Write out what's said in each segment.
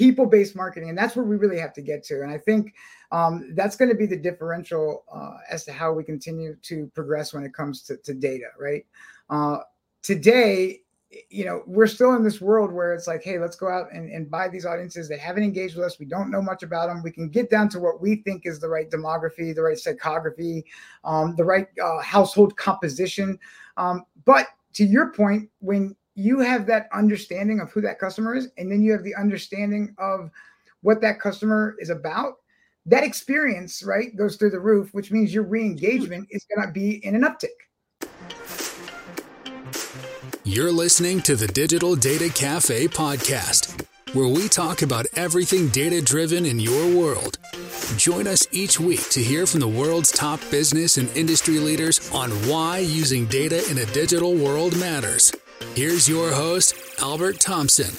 people based marketing. And that's where we really have to get to. And I think um, that's going to be the differential uh, as to how we continue to progress when it comes to, to data, right? Uh, today, you know, we're still in this world where it's like, hey, let's go out and, and buy these audiences that haven't engaged with us. We don't know much about them. We can get down to what we think is the right demography, the right psychography, um, the right uh, household composition. Um, but to your point, when you have that understanding of who that customer is, and then you have the understanding of what that customer is about, that experience, right, goes through the roof, which means your re engagement is going to be in an uptick. You're listening to the Digital Data Cafe podcast, where we talk about everything data driven in your world. Join us each week to hear from the world's top business and industry leaders on why using data in a digital world matters. Here's your host, Albert Thompson.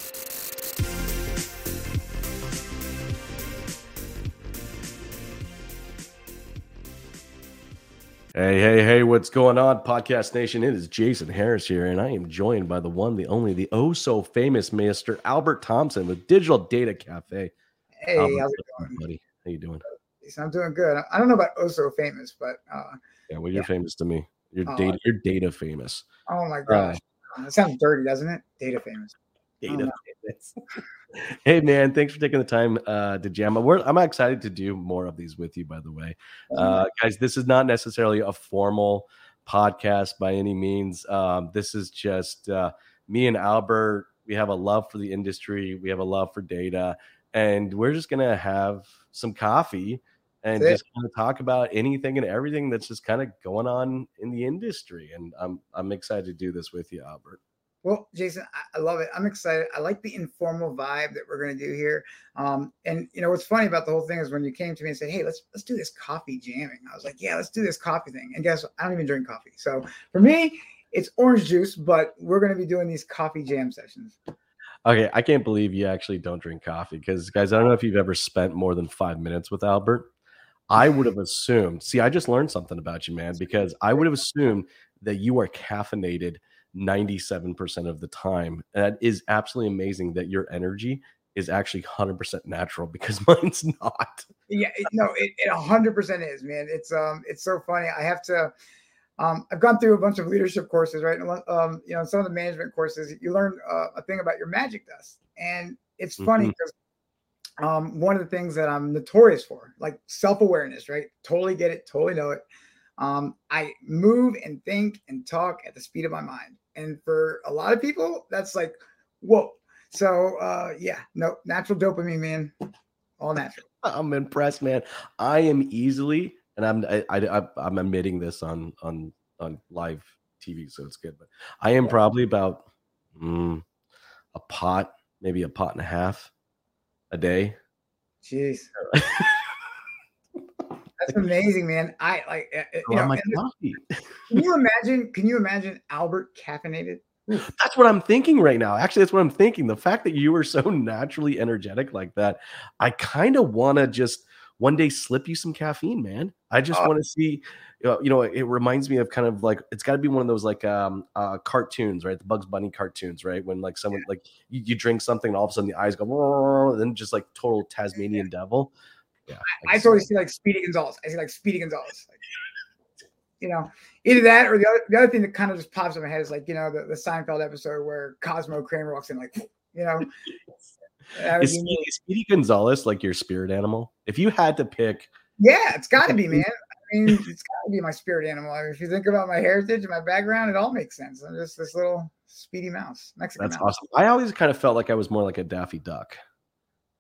Hey, hey, hey, what's going on, Podcast Nation? It is Jason Harris here, and I am joined by the one, the only, the oh so famous Mr. Albert Thompson with Digital Data Cafe. Hey, Albert, how's it going? buddy? How you doing? I'm doing good. I don't know about oh so famous, but uh, yeah, well, you're yeah. famous to me. You're oh, data, you're data famous. Oh my gosh, uh, that sounds dirty, doesn't it? Data famous. Data famous. hey man, thanks for taking the time uh, to jam. We're, I'm excited to do more of these with you. By the way, uh, guys, this is not necessarily a formal podcast by any means. Um, this is just uh, me and Albert. We have a love for the industry. We have a love for data, and we're just gonna have some coffee and just kind of talk about anything and everything that's just kind of going on in the industry. And I'm I'm excited to do this with you, Albert. Well, Jason, I, love it. I'm excited. I like the informal vibe that we're going to do here. Um, and you know what's funny about the whole thing is when you came to me and said, "Hey, let's let's do this coffee jamming." I was like, "Yeah, let's do this coffee thing." And guess what? I don't even drink coffee, so for me, it's orange juice. But we're going to be doing these coffee jam sessions. Okay, I can't believe you actually don't drink coffee because, guys, I don't know if you've ever spent more than five minutes with Albert. I would have assumed. See, I just learned something about you, man, because I would have assumed that you are caffeinated 97% of the time. That is absolutely amazing that your energy is actually 100% natural because mine's not. Yeah, no, it, it 100% is, man. It's um it's so funny. I have to um, I've gone through a bunch of leadership courses, right? Um, you know, some of the management courses, you learn uh, a thing about your magic dust, and it's funny because mm-hmm. Um, one of the things that I'm notorious for, like self awareness, right? Totally get it, totally know it. Um, I move and think and talk at the speed of my mind. And for a lot of people, that's like, whoa. So uh yeah, no natural dopamine, man. All natural. I'm impressed, man. I am easily, and I'm I, I I'm admitting this on on on live TV, so it's good. But I am probably about mm, a pot, maybe a pot and a half a day. Jeez. That's amazing, man. I like. Uh, uh you know, my coffee. can you imagine? Can you imagine Albert caffeinated? That's what I'm thinking right now. Actually, that's what I'm thinking. The fact that you were so naturally energetic like that, I kind of want to just one day slip you some caffeine, man. I just uh, want to see. You know, it reminds me of kind of like it's got to be one of those like um uh cartoons, right? The Bugs Bunny cartoons, right? When like someone yeah. like you, you, drink something and all of a sudden the eyes go, and then just like total Tasmanian yeah. devil yeah. I, I totally see like Speedy Gonzales. I see like Speedy Gonzales. Like, you know, either that or the other the other thing that kind of just pops in my head is like, you know, the, the Seinfeld episode where Cosmo Kramer walks in, like, you know. Is Speedy, Speedy Gonzales like your spirit animal? If you had to pick Yeah, it's gotta be, man. I mean, it's gotta be my spirit animal. I mean, if you think about my heritage and my background, it all makes sense. I'm just this little speedy mouse. Mexican That's mouse. awesome. I always kind of felt like I was more like a Daffy Duck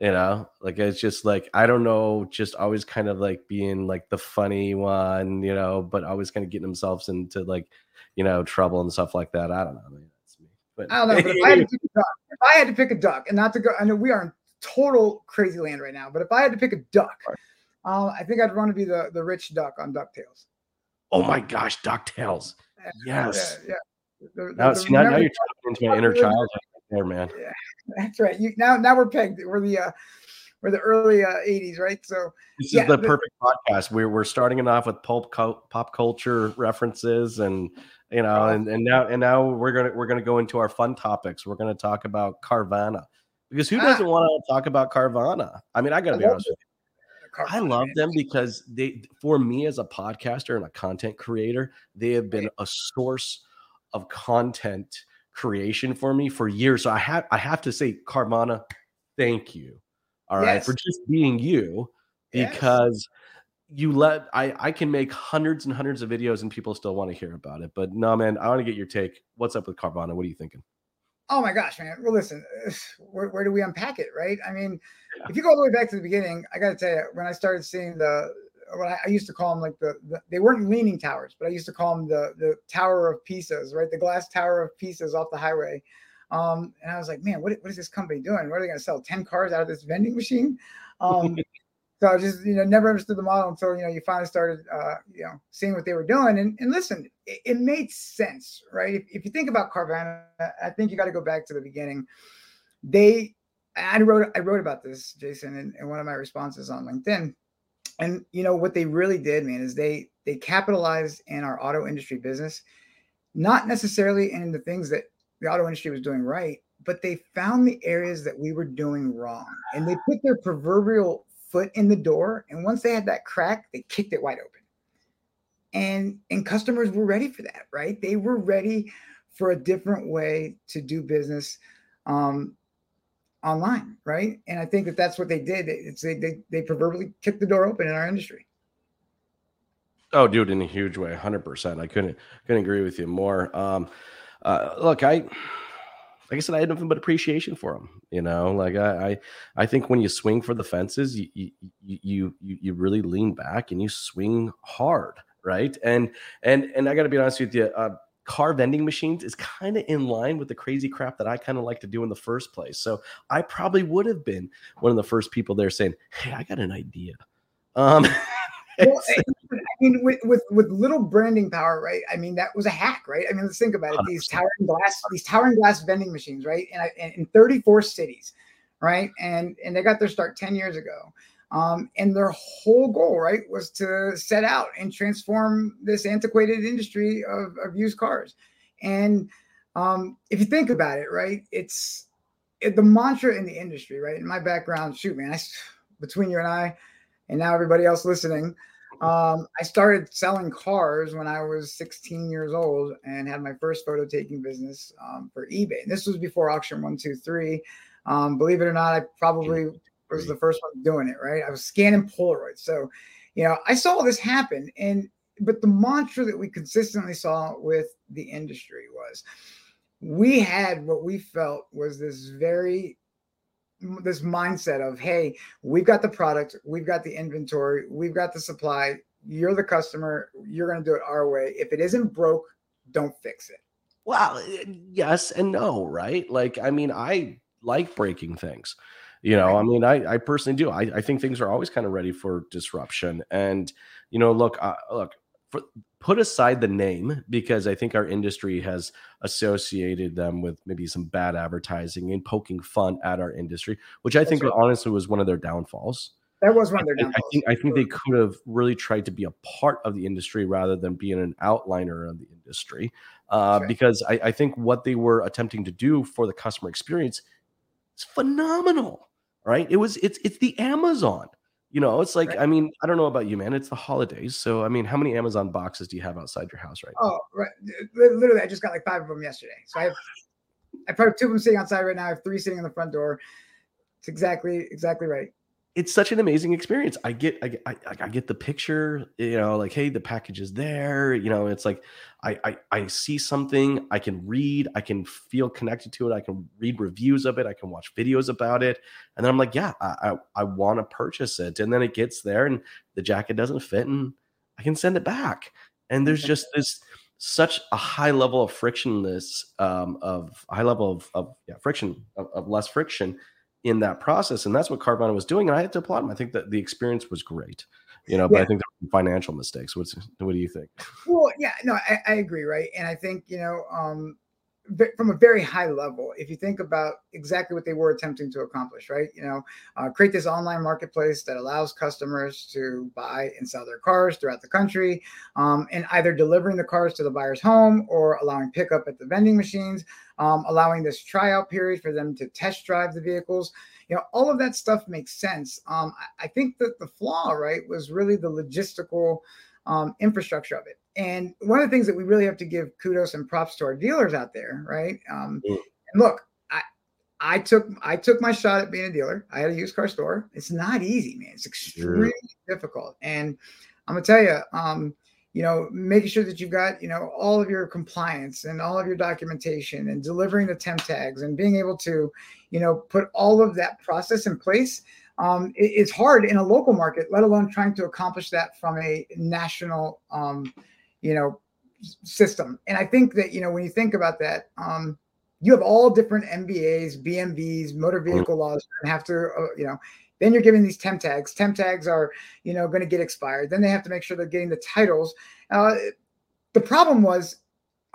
you know like it's just like i don't know just always kind of like being like the funny one you know but always kind of getting themselves into like you know trouble and stuff like that i don't know I mean, that's me but i don't know but if i had to pick a duck if i had to pick a duck and not to go i know we are in total crazy land right now but if i had to pick a duck uh, i think i'd want to be the the rich duck on ducktales oh my gosh ducktales yes yeah, yeah. The, now, the, see, now, now you're talking into my inner child there, man. Yeah, that's right. You now now we're pegged. We're the uh we're the early uh, 80s, right? So this yeah, is the perfect podcast. We're we're starting it off with pulp pop culture references and you know, and, and now and now we're gonna we're gonna go into our fun topics. We're gonna talk about Carvana Because who doesn't ah. want to talk about Carvana? I mean, I got to be honest with you. I love them because they, for me as a podcaster and a content creator, they have been a source of content creation for me for years. So I have, I have to say, Carvana, thank you. All right, yes. for just being you, because yes. you let I I can make hundreds and hundreds of videos and people still want to hear about it. But no, man, I want to get your take. What's up with Carvana? What are you thinking? Oh my gosh, man. Well, listen, where, where do we unpack it, right? I mean, yeah. if you go all the way back to the beginning, I got to tell you, when I started seeing the, what I, I used to call them like the, the, they weren't leaning towers, but I used to call them the, the Tower of Pisa, right? The glass Tower of Pisa off the highway. Um, and I was like, man, what, what is this company doing? What are they going to sell 10 cars out of this vending machine? Um, so I just, you know, never understood the model until, you know, you finally started, uh, you know, seeing what they were doing. And, and listen, it, it made sense, right? If, if you think about Carvana, I think you got to go back to the beginning. They, I wrote, I wrote about this, Jason, in, in one of my responses on LinkedIn. And, you know, what they really did, man, is they, they capitalized in our auto industry business, not necessarily in the things that the auto industry was doing right, but they found the areas that we were doing wrong. And they put their proverbial foot in the door. And once they had that crack, they kicked it wide open. And and customers were ready for that, right? They were ready for a different way to do business um, online, right? And I think that that's what they did. It's they they, they proverbially kicked the door open in our industry. Oh, dude, in a huge way, hundred percent. I couldn't couldn't agree with you more. Um, uh, look, I like I said, I had nothing but appreciation for him. You know, like I, I, I think when you swing for the fences, you, you, you, you, really lean back and you swing hard, right? And and and I got to be honest with you, uh, car vending machines is kind of in line with the crazy crap that I kind of like to do in the first place. So I probably would have been one of the first people there saying, "Hey, I got an idea." Um, well, mean, with, with with little branding power, right? I mean, that was a hack, right? I mean, let's think about it. 100%. These towering glass, these towering glass vending machines, right? And, and in 34 cities, right? And and they got their start 10 years ago. Um, and their whole goal, right, was to set out and transform this antiquated industry of, of used cars. And um, if you think about it, right, it's it, the mantra in the industry, right? In my background, shoot, man, I, between you and I, and now everybody else listening, um, I started selling cars when I was 16 years old and had my first photo taking business um, for eBay. And this was before auction one, two, three. Um, believe it or not, I probably was the first one doing it, right? I was scanning Polaroids. So, you know, I saw this happen. And, but the mantra that we consistently saw with the industry was we had what we felt was this very this mindset of hey we've got the product we've got the inventory we've got the supply you're the customer you're going to do it our way. If it isn't broke don't fix it. Well eh, yes and no right? Like i mean i like breaking things you know right. i mean i i personally do. I, I think things are always kind of ready for disruption. And you know look uh, look for put aside the name because I think our industry has associated them with maybe some bad advertising and poking fun at our industry, which I That's think right. honestly was one of their downfalls. That was one of their downfalls. I think I think they could have really tried to be a part of the industry rather than being an outliner of the industry, uh, right. because I, I think what they were attempting to do for the customer experience is phenomenal. Right? It was it's it's the Amazon. You know, it's like right. I mean, I don't know about you, man. It's the holidays, so I mean, how many Amazon boxes do you have outside your house right now? Oh, right. Literally, I just got like five of them yesterday. So I have, I have two of them sitting outside right now. I have three sitting in the front door. It's exactly exactly right it's such an amazing experience. I get, I, I, I, get the picture, you know, like, hey, the package is there. You know, it's like, I, I, I see something, I can read, I can feel connected to it, I can read reviews of it, I can watch videos about it, and then I'm like, yeah, I, I, I want to purchase it, and then it gets there, and the jacket doesn't fit, and I can send it back, and there's just this such a high level of frictionless, um, of high level of, of yeah, friction, of, of less friction in that process. And that's what Carvana was doing. And I had to applaud him. I think that the experience was great, you know, but yeah. I think there were financial mistakes. What's, what do you think? Well, yeah, no, I, I, agree. Right. And I think, you know, um, from a very high level, if you think about exactly what they were attempting to accomplish, right? You know, uh, create this online marketplace that allows customers to buy and sell their cars throughout the country, um, and either delivering the cars to the buyer's home or allowing pickup at the vending machines, um, allowing this tryout period for them to test drive the vehicles. You know, all of that stuff makes sense. Um, I, I think that the flaw, right, was really the logistical um, infrastructure of it. And one of the things that we really have to give kudos and props to our dealers out there, right? Um, mm. And look, I I took I took my shot at being a dealer. I had a used car store. It's not easy, man. It's extremely difficult. And I'm gonna tell you, um, you know, making sure that you've got, you know, all of your compliance and all of your documentation and delivering the temp tags and being able to, you know, put all of that process in place um, it, it's hard in a local market, let alone trying to accomplish that from a national, um, you know, system. And I think that you know when you think about that, um, you have all different MVAs, BMVs, motor mm-hmm. vehicle laws, and have to, uh, you know. Then you're giving these temp tags. Temp tags are, you know, going to get expired. Then they have to make sure they're getting the titles. Uh, the problem was,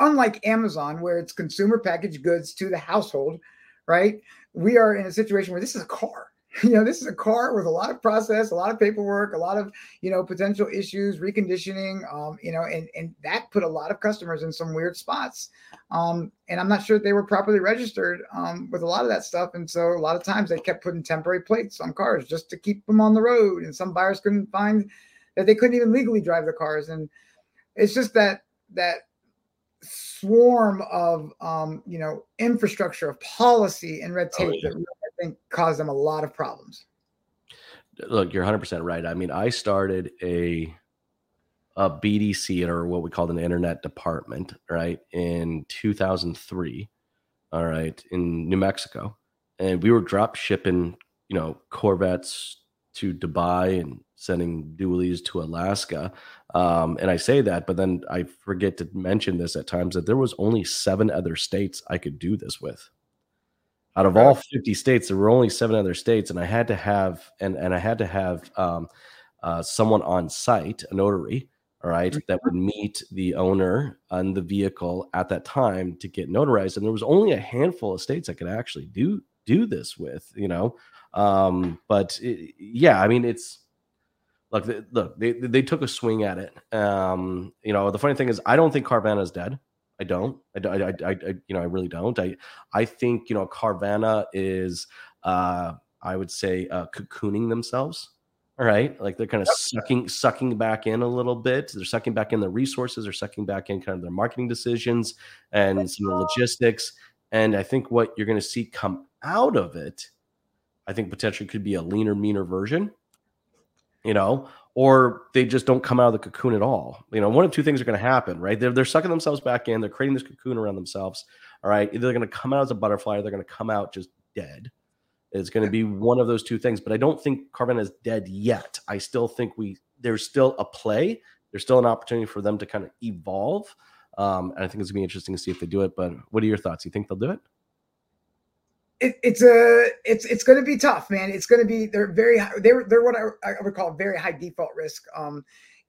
unlike Amazon, where it's consumer packaged goods to the household, right? We are in a situation where this is a car you know this is a car with a lot of process a lot of paperwork a lot of you know potential issues reconditioning um, you know and and that put a lot of customers in some weird spots. Um, and i'm not sure they were properly registered um, with a lot of that stuff. And so a lot of times they kept putting temporary plates on cars just to keep them on the road. And some buyers couldn't find that they couldn't even legally drive the cars. And it's just that that swarm of um, you know infrastructure of policy and red oh, tape oh, yeah. that think caused them a lot of problems. Look, you're 100% right. I mean, I started a a BDC or what we called an internet department, right, in 2003, all right, in New Mexico. And we were drop shipping, you know, Corvettes to Dubai and sending dualies to Alaska. Um, and I say that, but then I forget to mention this at times that there was only seven other states I could do this with out of all 50 states there were only seven other states and i had to have and and i had to have um, uh, someone on site a notary all right mm-hmm. that would meet the owner on the vehicle at that time to get notarized and there was only a handful of states i could actually do do this with you know? Um, but it, yeah i mean it's look look they, they took a swing at it. Um, you know the funny thing is i don't think carvana is dead I don't. I, I, I, I, you know, I really don't. I, I think you know, Carvana is, uh, I would say, uh, cocooning themselves. All right, like they're kind of yep. sucking, sucking back in a little bit. They're sucking back in the resources. They're sucking back in kind of their marketing decisions and some logistics. And I think what you're going to see come out of it, I think potentially could be a leaner, meaner version. You know, or they just don't come out of the cocoon at all. You know, one of two things are going to happen, right? They're, they're sucking themselves back in. They're creating this cocoon around themselves. All right. Either they're going to come out as a butterfly or they're going to come out just dead. It's going to be one of those two things. But I don't think Carvana is dead yet. I still think we there's still a play. There's still an opportunity for them to kind of evolve. Um, and I think it's gonna be interesting to see if they do it. But what are your thoughts? You think they'll do it? It, it's a it's it's going to be tough, man. It's going to be they're very they're they're what I, I would call very high default risk. Um,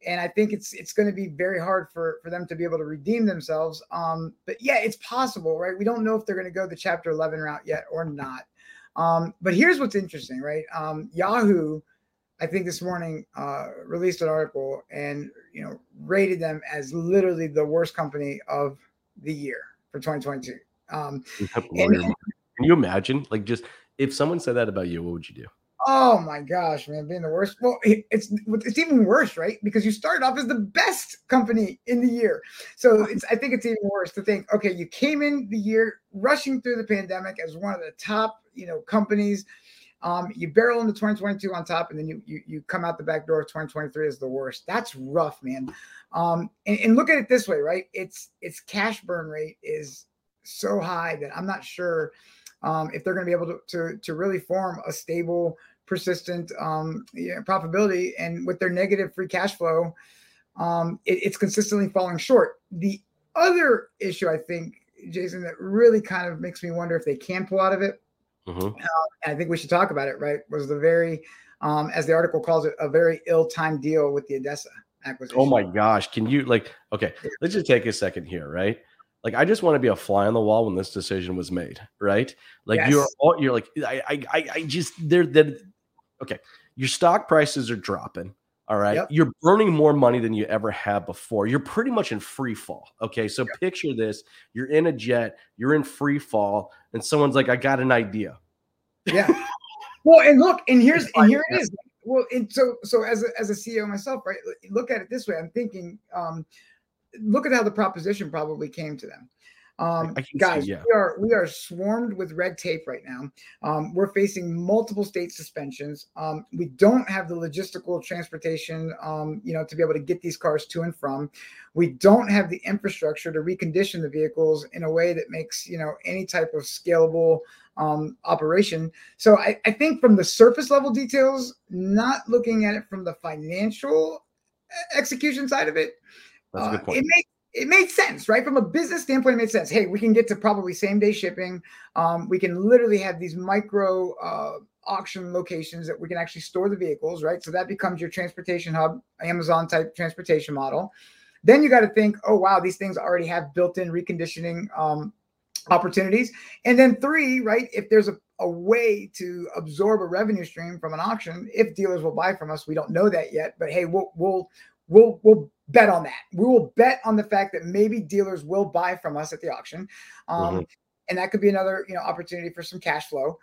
and I think it's it's going to be very hard for for them to be able to redeem themselves. Um, but yeah, it's possible, right? We don't know if they're going to go the Chapter 11 route yet or not. Um, but here's what's interesting, right? Um, Yahoo, I think this morning uh, released an article and you know rated them as literally the worst company of the year for 2022. Um, and, can you imagine? Like, just if someone said that about you, what would you do? Oh my gosh, man, being the worst. Well, it's it's even worse, right? Because you started off as the best company in the year. So it's I think it's even worse to think, okay, you came in the year rushing through the pandemic as one of the top, you know, companies. Um, you barrel into 2022 on top, and then you you you come out the back door of 2023 as the worst. That's rough, man. Um, and, and look at it this way, right? It's its cash burn rate is so high that I'm not sure um, if they're going to be able to, to, to really form a stable, persistent um, yeah, profitability. And with their negative free cash flow, um, it, it's consistently falling short. The other issue, I think, Jason, that really kind of makes me wonder if they can pull out of it. Uh, I think we should talk about it. Right? Was the very, um, as the article calls it, a very ill-timed deal with the ADESA acquisition. Oh my gosh! Can you like? Okay, let's just take a second here, right? Like I just want to be a fly on the wall when this decision was made, right? Like yes. you're all you're like I I I just they're that okay. Your stock prices are dropping. All right. Yep. You're burning more money than you ever have before. You're pretty much in free fall. Okay. So yep. picture this you're in a jet, you're in free fall, and someone's like, I got an idea. Yeah. well, and look, and here's and here it is. Well, and so so as a, as a CEO myself, right? Look at it this way. I'm thinking, um, look at how the proposition probably came to them. Um, guys, see, yeah. we are we are swarmed with red tape right now. Um, we're facing multiple state suspensions. Um, we don't have the logistical transportation, um, you know, to be able to get these cars to and from. We don't have the infrastructure to recondition the vehicles in a way that makes you know any type of scalable um, operation. So I, I think from the surface level details, not looking at it from the financial uh, execution side of it, uh, it makes it made sense, right? From a business standpoint, it made sense. Hey, we can get to probably same day shipping. Um, we can literally have these micro uh, auction locations that we can actually store the vehicles, right? So that becomes your transportation hub, Amazon type transportation model. Then you got to think, oh wow, these things already have built-in reconditioning um, opportunities. And then three, right? If there's a, a way to absorb a revenue stream from an auction, if dealers will buy from us, we don't know that yet. But hey, we'll we'll we'll we'll bet on that. We will bet on the fact that maybe dealers will buy from us at the auction, um, mm-hmm. and that could be another you know opportunity for some cash flow.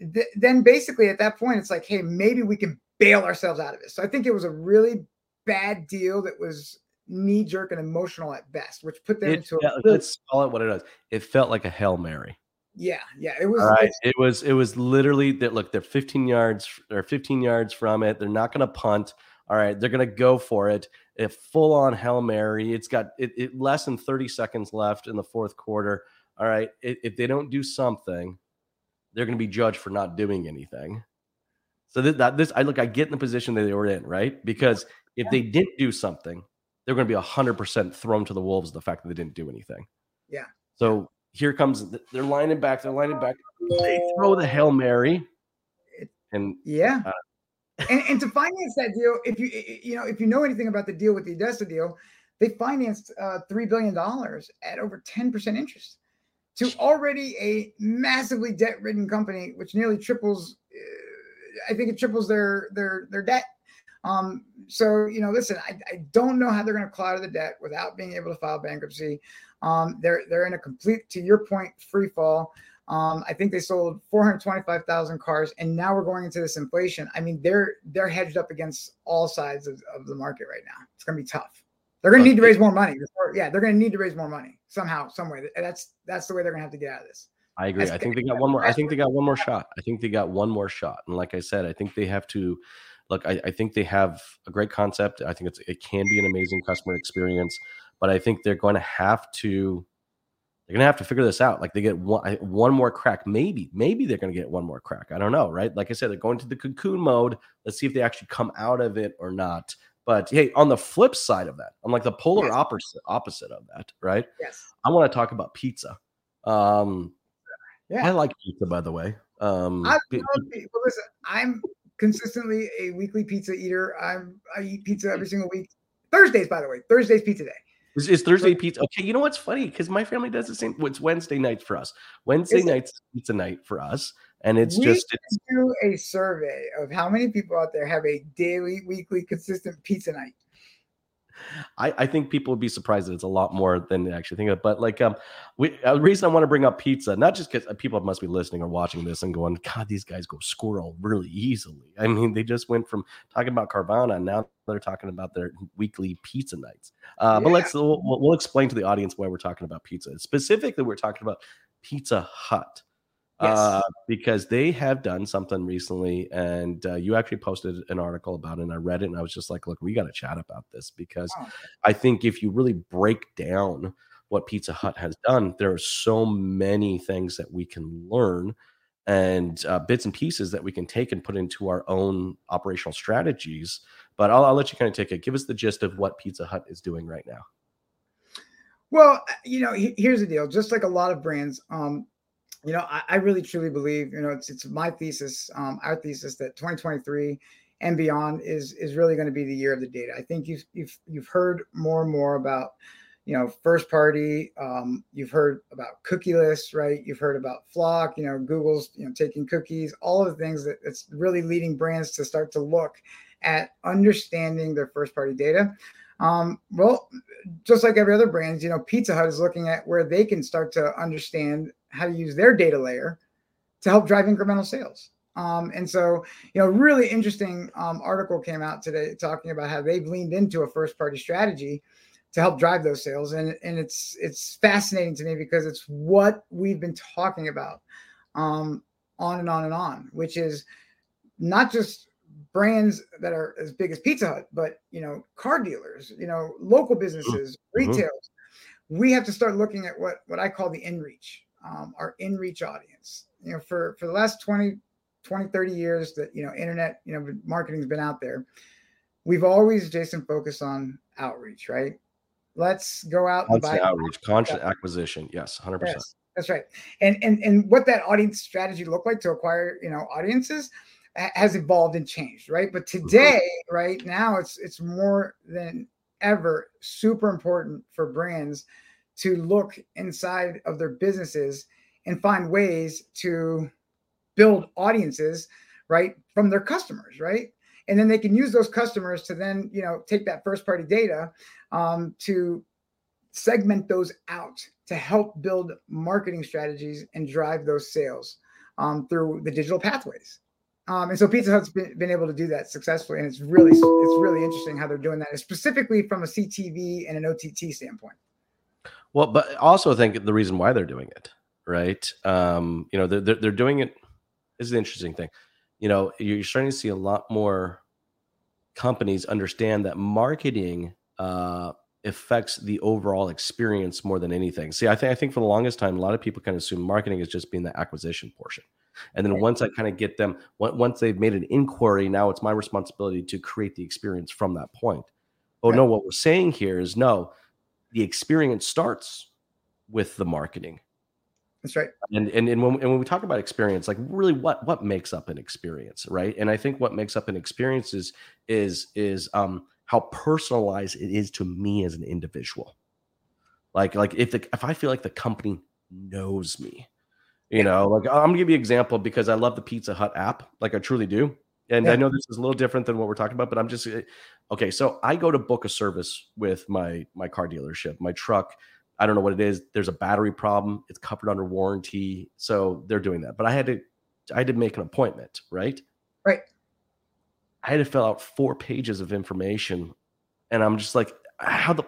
Th- then basically at that point, it's like, hey, maybe we can bail ourselves out of this. So I think it was a really bad deal that was knee jerk and emotional at best, which put them it, into yeah, a let's call it what it is. It felt like a hail mary. Yeah, yeah, it was. Right. It was. It was literally that. Look, they're 15 yards. They're 15 yards from it. They're not going to punt. All right, they're going to go for it. A full on Hail Mary. It's got it, it, less than 30 seconds left in the fourth quarter. All right, it, if they don't do something, they're going to be judged for not doing anything. So this, that, this, I look, I get in the position that they were in, right? Because if they didn't do something, they're going to be 100% thrown to the wolves the fact that they didn't do anything. Yeah. So here comes, they're lining back, they're lining back. They throw the Hail Mary. And yeah, uh, and, and to finance that deal, if you you know if you know anything about the deal with the ADESA deal, they financed uh, three billion dollars at over ten percent interest to already a massively debt-ridden company, which nearly triples. Uh, I think it triples their their their debt. Um, so you know, listen, I, I don't know how they're going to claw out of the debt without being able to file bankruptcy. Um, they're they're in a complete, to your point, free fall. Um, I think they sold 425,000 cars, and now we're going into this inflation. I mean, they're they're hedged up against all sides of, of the market right now. It's going to be tough. They're going to need to raise more money. Yeah, they're going to need to raise more money somehow, some way. That's that's the way they're going to have to get out of this. I agree. I think they got one more. I think they got one more shot. I think they got one more shot. And like I said, I think they have to look. I, I think they have a great concept. I think it's it can be an amazing customer experience, but I think they're going to have to they're gonna have to figure this out. Like they get one one more crack, maybe, maybe they're gonna get one more crack. I don't know, right? Like I said, they're going to the cocoon mode. Let's see if they actually come out of it or not. But hey, on the flip side of that, I'm like the polar yes. opposite opposite of that, right? Yes. I want to talk about pizza. Um, yeah, I like pizza, by the way. Um, I love pizza. Listen, I'm consistently a weekly pizza eater. I'm I eat pizza every single week. Thursdays, by the way, Thursdays pizza day. Is, is Thursday pizza? Okay, you know what's funny? Because my family does the same. It's Wednesday nights for us. Wednesday nights pizza night for us, and it's we just it's, do a survey of how many people out there have a daily, weekly, consistent pizza night. I, I think people would be surprised that it's a lot more than they actually think of. But like, um, we a reason I want to bring up pizza, not just because uh, people must be listening or watching this and going, God, these guys go squirrel really easily. I mean, they just went from talking about Carvana and now they're talking about their weekly pizza nights. Uh, yeah. But let's we'll, we'll explain to the audience why we're talking about pizza. Specifically, we're talking about Pizza Hut. Yes. Uh, because they have done something recently, and uh, you actually posted an article about it, and I read it, and I was just like, "Look, we got to chat about this because oh. I think if you really break down what Pizza Hut has done, there are so many things that we can learn and uh, bits and pieces that we can take and put into our own operational strategies. But I'll, I'll let you kind of take it. Give us the gist of what Pizza Hut is doing right now. Well, you know, here's the deal. Just like a lot of brands, um, you know, I, I, really truly believe, you know, it's it's my thesis, um, our thesis that 2023 and beyond is is really going to be the year of the data. I think you've you've you've heard more and more about, you know, first party. Um, you've heard about cookieless, right? You've heard about FLoC. You know, Google's you know taking cookies. All of the things that it's really leading brands to start to look at understanding their first party data. Um, well, just like every other brands, you know, Pizza Hut is looking at where they can start to understand how to use their data layer to help drive incremental sales. Um, and so, you know, really interesting um, article came out today talking about how they've leaned into a first party strategy to help drive those sales. And, and it's it's fascinating to me because it's what we've been talking about um, on and on and on, which is not just brands that are as big as Pizza Hut, but you know, car dealers, you know, local businesses, mm-hmm. retails. We have to start looking at what what I call the in reach, um, our in reach audience. You know, for for the last 20, 20, 30 years that you know, internet, you know, marketing's been out there. We've always, Jason, focused on outreach, right? Let's go out constant and buy outreach, constant acquisition. Yes, hundred yes, percent. That's right. And and and what that audience strategy looked like to acquire, you know, audiences has evolved and changed, right? But mm-hmm. today, right now, it's it's more than ever super important for brands to look inside of their businesses and find ways to build audiences, right, from their customers, right? And then they can use those customers to then, you know, take that first party data um, to segment those out to help build marketing strategies and drive those sales um, through the digital pathways. Um, and so Pizza Hut's been, been able to do that successfully, and it's really it's really interesting how they're doing that, specifically from a CTV and an OTT standpoint. Well, but also I think the reason why they're doing it, right? Um, you know, they're, they're doing it. Is an interesting thing. You know, you're starting to see a lot more companies understand that marketing uh, affects the overall experience more than anything. See, I think I think for the longest time, a lot of people can assume marketing is just being the acquisition portion. And then once I kind of get them, once they've made an inquiry, now it's my responsibility to create the experience from that point. Oh right. no, what we're saying here is no, the experience starts with the marketing. That's right. And and and when, and when we talk about experience, like really, what what makes up an experience, right? And I think what makes up an experience is is is um how personalized it is to me as an individual. Like like if the if I feel like the company knows me, you know, like I'm gonna give you an example because I love the Pizza Hut app, like I truly do. And yeah. I know this is a little different than what we're talking about, but I'm just eh, okay. So I go to book a service with my my car dealership, my truck. I don't know what it is. There's a battery problem. It's covered under warranty, so they're doing that. But I had to I had to make an appointment, right? Right. I had to fill out four pages of information, and I'm just like, how the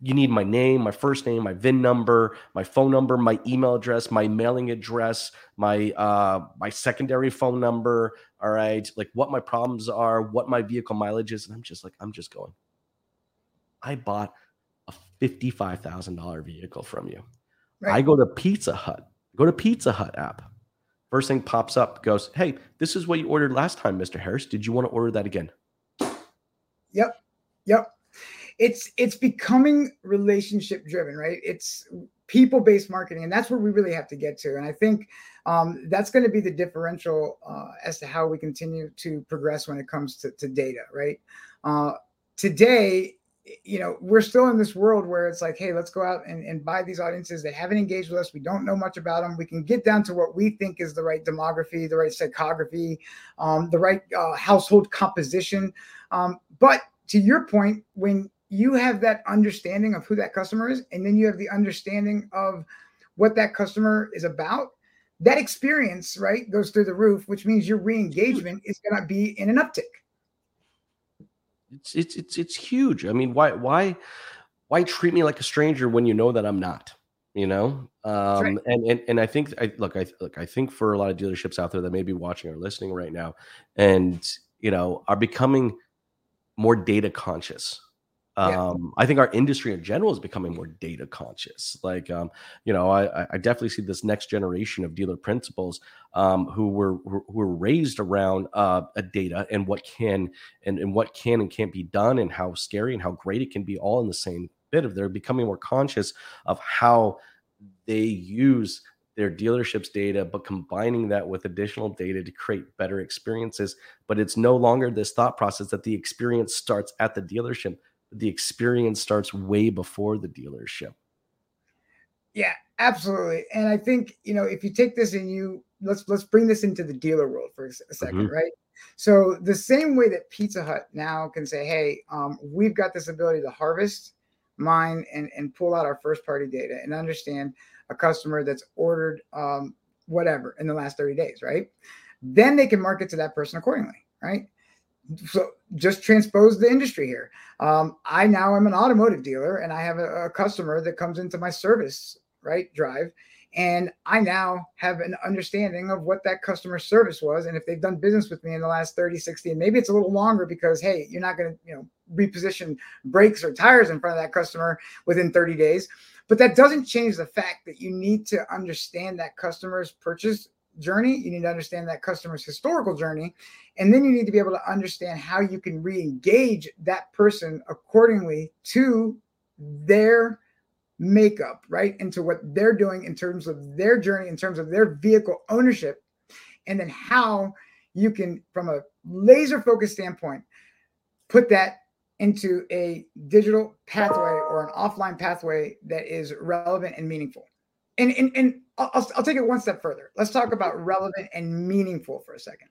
you need my name, my first name, my VIN number, my phone number, my email address, my mailing address, my uh my secondary phone number, all right, like what my problems are, what my vehicle mileage is, and I'm just like I'm just going. I bought a $55,000 vehicle from you. Right. I go to Pizza Hut. Go to Pizza Hut app. First thing pops up goes, "Hey, this is what you ordered last time, Mr. Harris. Did you want to order that again?" Yep. Yep it's it's becoming relationship driven, right? It's people based marketing, and that's where we really have to get to. And I think um, that's going to be the differential uh, as to how we continue to progress when it comes to, to data, right? Uh, today, you know, we're still in this world where it's like, hey, let's go out and, and buy these audiences that haven't engaged with us. We don't know much about them. We can get down to what we think is the right demography, the right psychography, um, the right uh, household composition. Um, but to your point, when you have that understanding of who that customer is, and then you have the understanding of what that customer is about. That experience, right, goes through the roof, which means your re-engagement is going to be in an uptick. It's it's it's it's huge. I mean, why why why treat me like a stranger when you know that I'm not? You know, um, right. and and and I think I look I look I think for a lot of dealerships out there that may be watching or listening right now, and you know are becoming more data conscious um, I think our industry in general is becoming more data conscious. Like, um, you know, I, I, definitely see this next generation of dealer principals um, who were who were raised around uh, a data and what can and, and what can and can't be done and how scary and how great it can be all in the same bit of they're becoming more conscious of how they use their dealerships data, but combining that with additional data to create better experiences. But it's no longer this thought process that the experience starts at the dealership the experience starts way before the dealership. Yeah, absolutely. And I think, you know, if you take this and you let's let's bring this into the dealer world for a 2nd mm-hmm. right? So the same way that Pizza Hut now can say, "Hey, um, we've got this ability to harvest, mine, and and pull out our first party data and understand a customer that's ordered um, whatever in the last 30 days, right? Then they can market to that person accordingly, right? So just transpose the industry here. Um, I now am an automotive dealer and I have a, a customer that comes into my service right drive. And i now have an understanding of what that customer service was and if they've done business with me in the last 30 60 and maybe it's a little longer because hey you're not going to you know reposition brakes or tires in front of that customer within 30 days. But that doesn't change the fact that you need to understand that customer's purchase journey. You need to understand that customer's historical journey and then you need to be able to understand how you can re-engage that person accordingly to their makeup, right, into what they're doing in terms of their journey, in terms of their vehicle ownership, and then how you can, from a laser focused standpoint, put that into a digital pathway or an offline pathway that is relevant and meaningful. And, and, and I'll, I'll take it one step further. Let's talk about relevant and meaningful for a second.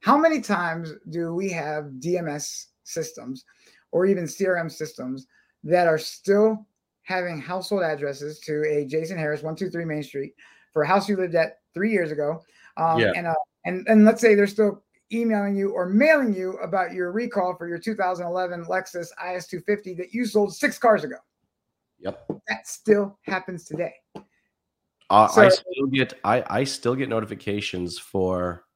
How many times do we have DMS systems or even CRM systems that are still having household addresses to a Jason Harris, 123 Main Street, for a house you lived at three years ago. Um, yeah. and, uh, and, and let's say they're still emailing you or mailing you about your recall for your 2011 Lexus IS250 that you sold six cars ago. Yep. That still happens today. Uh, so, I still get I, I still get notifications for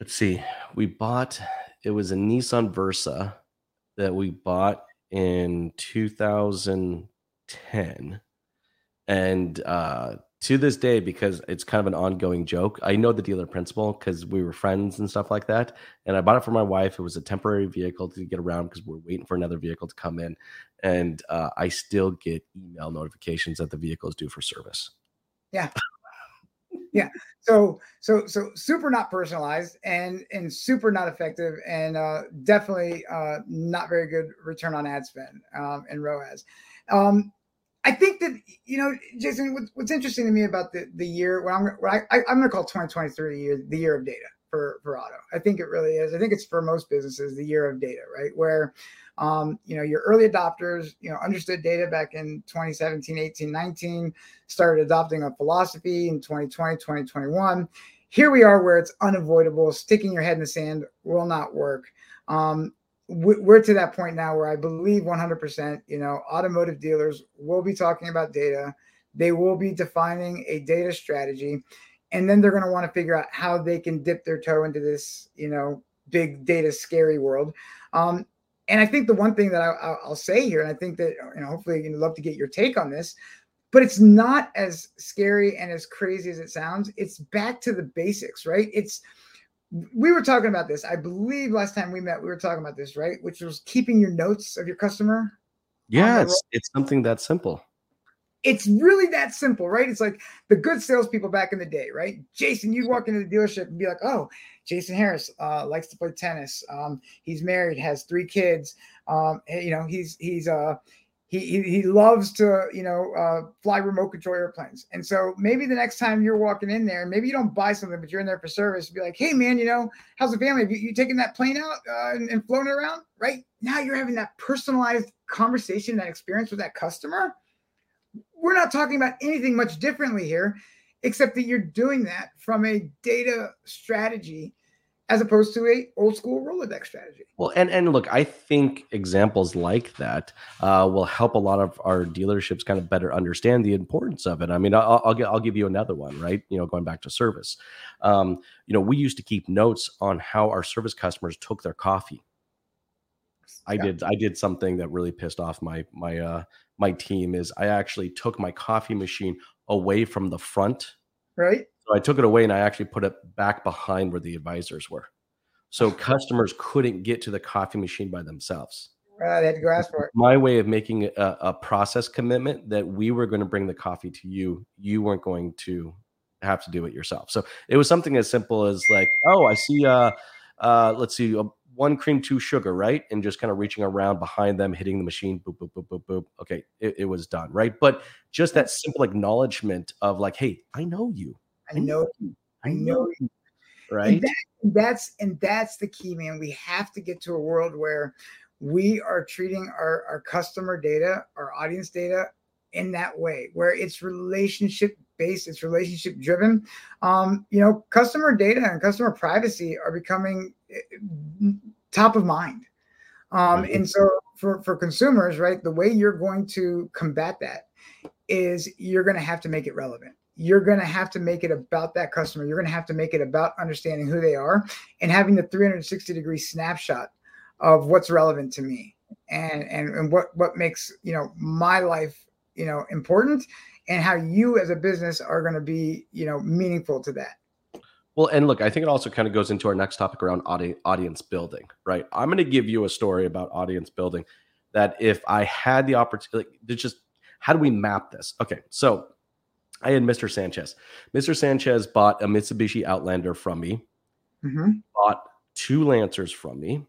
let's see we bought it was a Nissan Versa that we bought in 2010 and uh, to this day because it's kind of an ongoing joke i know the dealer principal because we were friends and stuff like that. And i bought it for my wife. It was a temporary vehicle to get around because we're waiting for another vehicle to come in. And uh, i still get email notifications that the vehicle is due for service. Yeah yeah so so so super not personalized and and super not effective and uh definitely uh not very good return on ad spend um and roas um I think that you know, Jason. What's, interesting to me about the the year, what I'm what I, I am going to call 2023 year the year of data for for auto. I think it really is. I think it's for most businesses the year of data, right? Where um, you know, your early adopters, you know, understood data back in 2017, 18, 19, started adopting a philosophy in 2020, 2021. Here we are where it's unavoidable. Sticking your head in the sand will not work. Um, we're to that point now where I believe 100%, you know, automotive dealers will be talking about data. They will be defining a data strategy. And then they're going to want to figure out how they can dip their toe into this, you know, big data scary world. Um, and I think the one thing that I, will say here, and I think that you know, hopefully you'd love to get your take on this, but it's not as scary and as crazy as it sounds. It's back to the basics, right? It's we were talking about this. I believe last time we met, we were talking about this, right? Which was keeping your notes of your customer. Yeah, it's, it's something that simple. It's really that simple, right? It's like the good salespeople back in the day, right? Jason, you'd walk into the dealership and be like, "Oh, Jason Harris uh, likes to play tennis. Um, he's married, has three kids. Um, you know, he's he's uh he, he, he loves to you know uh, fly remote control airplanes and so maybe the next time you're walking in there maybe you don't buy something but you're in there for service be like hey man you know how's the family you, you taking that plane out uh, and, and flown around right now you're having that personalized conversation that experience with that customer we're not talking about anything much differently here except that you're doing that from a data strategy as opposed to a old school Rolodex strategy. Well, and and look, I think examples like that uh, will help a lot of our dealerships kind of better understand the importance of it. I mean, I'll, I'll, I'll give you another one, right? You know, going back to service, um, you know, we used to keep notes on how our service customers took their coffee. I yeah. did I did something that really pissed off my my uh, my team. Is I actually took my coffee machine away from the front, right? So I took it away and I actually put it back behind where the advisors were. So customers couldn't get to the coffee machine by themselves. Uh, they had to go ask for it. My way of making a, a process commitment that we were going to bring the coffee to you. You weren't going to have to do it yourself. So it was something as simple as like, oh, I see. Uh, uh, let's see. One cream, two sugar, right? And just kind of reaching around behind them, hitting the machine, boop, boop, boop, boop, boop. Okay, it, it was done, right? But just that simple acknowledgement of like, hey, I know you. I know you. I know you. Right. And that, that's and that's the key, man. We have to get to a world where we are treating our, our customer data, our audience data in that way, where it's relationship based, it's relationship driven. Um, you know, customer data and customer privacy are becoming top of mind. Um, and so for, for consumers, right, the way you're going to combat that is you're going to have to make it relevant you're going to have to make it about that customer. You're going to have to make it about understanding who they are and having the 360 degree snapshot of what's relevant to me and and and what what makes you know my life you know important and how you as a business are going to be you know meaningful to that well and look i think it also kind of goes into our next topic around audience building right i'm going to give you a story about audience building that if i had the opportunity like, just how do we map this okay so I had Mr. Sanchez. Mr. Sanchez bought a Mitsubishi Outlander from me, mm-hmm. bought two Lancers from me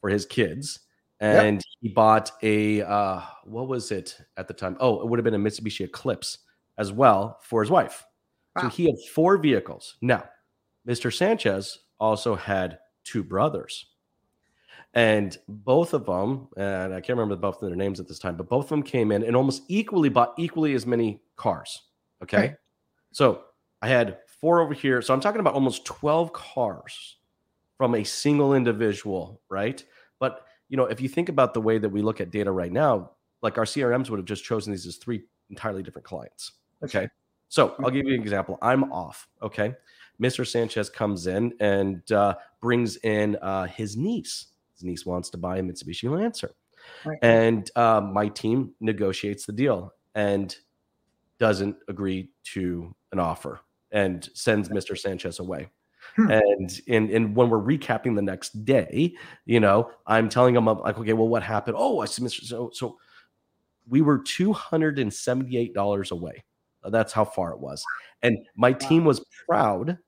for his kids, and yep. he bought a uh, what was it at the time? Oh, it would have been a Mitsubishi Eclipse as well for his wife. Wow. So he had four vehicles. Now, Mr. Sanchez also had two brothers. And both of them, and I can't remember both of their names at this time, but both of them came in and almost equally bought equally as many cars. Okay. Right. So I had four over here. So I'm talking about almost 12 cars from a single individual, right? But you know, if you think about the way that we look at data right now, like our CRMs would have just chosen these as three entirely different clients. Okay. So I'll mm-hmm. give you an example. I'm off. Okay. Mr. Sanchez comes in and uh, brings in uh, his niece. His niece wants to buy a Mitsubishi Lancer. Right. And uh, my team negotiates the deal. And doesn't agree to an offer and sends Mr. Sanchez away. Hmm. And in and when we're recapping the next day, you know, I'm telling him I'm like, okay, well, what happened? Oh, I see Mr. So so we were two hundred and seventy eight dollars away. That's how far it was. And my team was proud.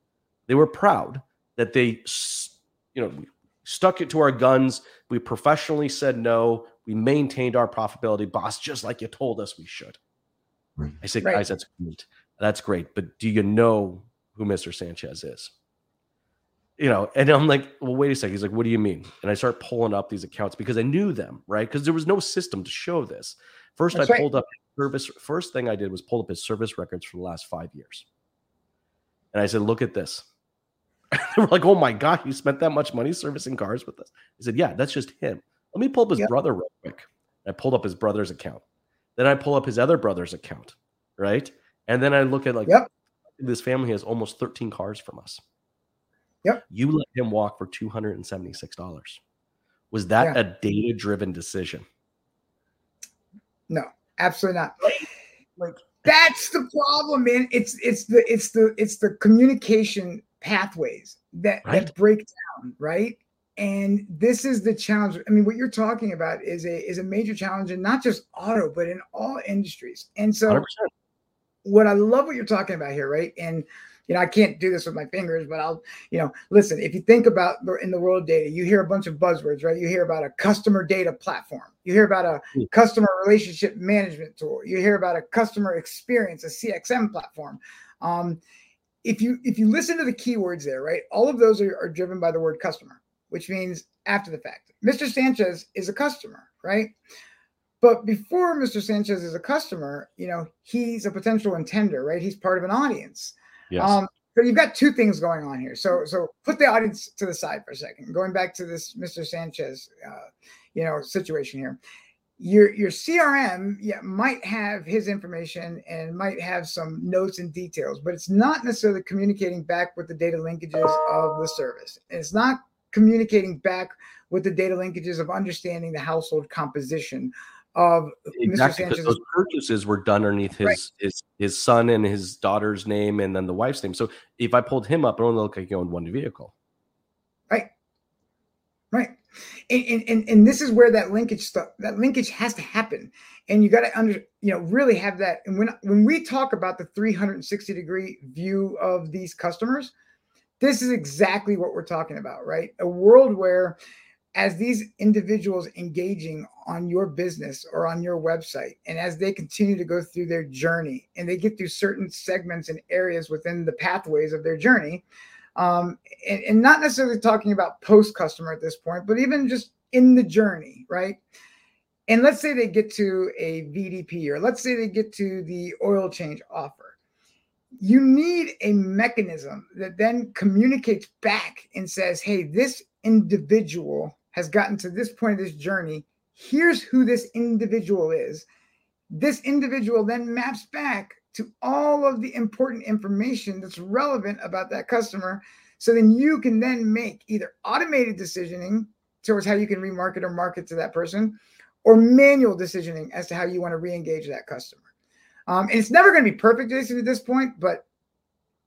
They were proud that they, you know, stuck it to our guns. We professionally said no. We maintained our profitability, boss, just like you told us we should. I said, right. guys, that's great. That's great. But do you know who Mr. Sanchez is? You know, and I'm like, well, wait a second. He's like, what do you mean? And I start pulling up these accounts because I knew them, right? Because there was no system to show this. First, that's I pulled up service. First thing I did was pull up his service records for the last five years. And I said, look at this. they were like, oh my God, you spent that much money servicing cars with us. I said, yeah, that's just him. Let me pull up his yep. brother real quick. I pulled up his brother's account. Then I pull up his other brother's account, right? And then I look at like, yep. this family has almost 13 cars from us. Yep. You let him walk for $276. Was that yeah. a data driven decision? No, absolutely not. Like that's the problem, man. It's it's the it's the it's the communication pathways that right. that break down, right? and this is the challenge i mean what you're talking about is a is a major challenge in not just auto but in all industries and so 100%. what i love what you're talking about here right and you know i can't do this with my fingers but i'll you know listen if you think about in the world of data you hear a bunch of buzzwords right you hear about a customer data platform you hear about a mm. customer relationship management tool you hear about a customer experience a cxm platform um, if you if you listen to the keywords there right all of those are, are driven by the word customer which means after the fact. Mr. Sanchez is a customer, right? But before Mr. Sanchez is a customer, you know, he's a potential intender, right? He's part of an audience. Yes. Um, so you've got two things going on here. So so put the audience to the side for a second. Going back to this Mr. Sanchez, uh, you know, situation here. Your your CRM yeah, might have his information and might have some notes and details, but it's not necessarily communicating back with the data linkages of the service. It's not communicating back with the data linkages of understanding the household composition of exactly, Mr. Sanchez. Those purchases were done underneath his, right. his his son and his daughter's name and then the wife's name. So if I pulled him up, it only looked like he owned one vehicle. Right. Right. And, and, and this is where that linkage stuff that linkage has to happen and you got to under you know really have that and when when we talk about the 360 degree view of these customers this is exactly what we're talking about, right? A world where as these individuals engaging on your business or on your website, and as they continue to go through their journey and they get through certain segments and areas within the pathways of their journey, um, and, and not necessarily talking about post customer at this point, but even just in the journey, right? And let's say they get to a VDP or let's say they get to the oil change offer. You need a mechanism that then communicates back and says, hey, this individual has gotten to this point of this journey. Here's who this individual is. This individual then maps back to all of the important information that's relevant about that customer. So then you can then make either automated decisioning towards how you can remarket or market to that person or manual decisioning as to how you want to re-engage that customer. Um, and it's never going to be perfect, Jason, at this point, but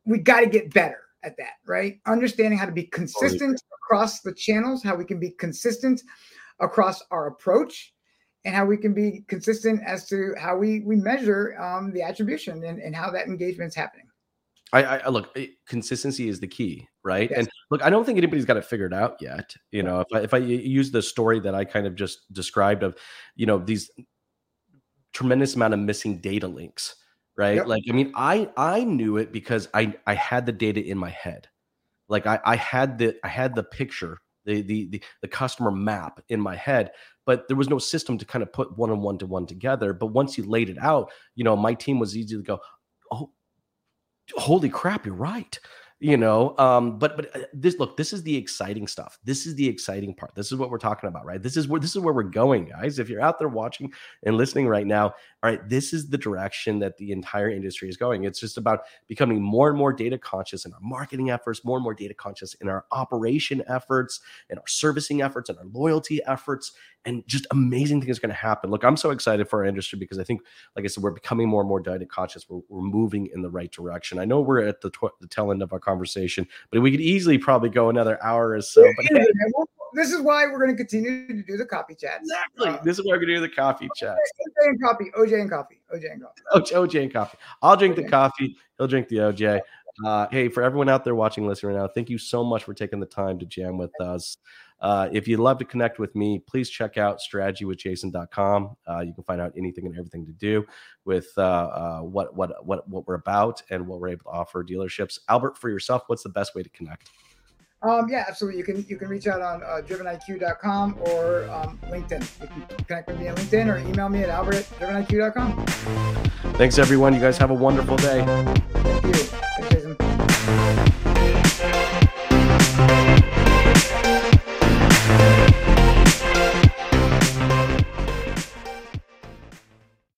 we got to get better at that, right? Understanding how to be consistent across the channels, how we can be consistent across our approach, and how we can be consistent as to how we we measure um, the attribution and, and how that engagement is happening. I, I look consistency is the key, right? Yes. And look, I don't think anybody's got it figured out yet. You know, if I if I use the story that I kind of just described of, you know, these tremendous amount of missing data links, right? Yep. Like, I mean, I I knew it because I I had the data in my head, like I I had the I had the picture, the the the, the customer map in my head, but there was no system to kind of put one on one to one together. But once you laid it out, you know, my team was easy to go, oh holy crap, you're right you know um but but uh, this look this is the exciting stuff this is the exciting part this is what we're talking about right this is where this is where we're going guys if you're out there watching and listening right now all right this is the direction that the entire industry is going it's just about becoming more and more data conscious in our marketing efforts more and more data conscious in our operation efforts and our servicing efforts and our loyalty efforts and just amazing things are going to happen. Look, I'm so excited for our industry because I think, like I said, we're becoming more and more data conscious. We're, we're moving in the right direction. I know we're at the, tw- the tail end of our conversation, but we could easily probably go another hour or so. But hey, this is why we're going to continue to do the coffee chat. Exactly. Uh, this is why we're going to do the coffee chat. OJ and coffee. OJ and coffee. OJ and coffee. OJ, OJ and coffee. I'll drink OJ. the coffee. He'll drink the OJ. Uh, hey, for everyone out there watching, listening right now, thank you so much for taking the time to jam with us. Uh, if you'd love to connect with me, please check out strategywithjason.com. Uh, you can find out anything and everything to do with uh, uh, what, what, what, what we're about and what we're able to offer dealerships. Albert, for yourself, what's the best way to connect? Um, yeah, absolutely. You can you can reach out on uh, driveniq.com or um, LinkedIn. You can connect with me on LinkedIn or email me at albert at driveniq.com. Thanks, everyone. You guys have a wonderful day. Thank you. Thanks, Jason.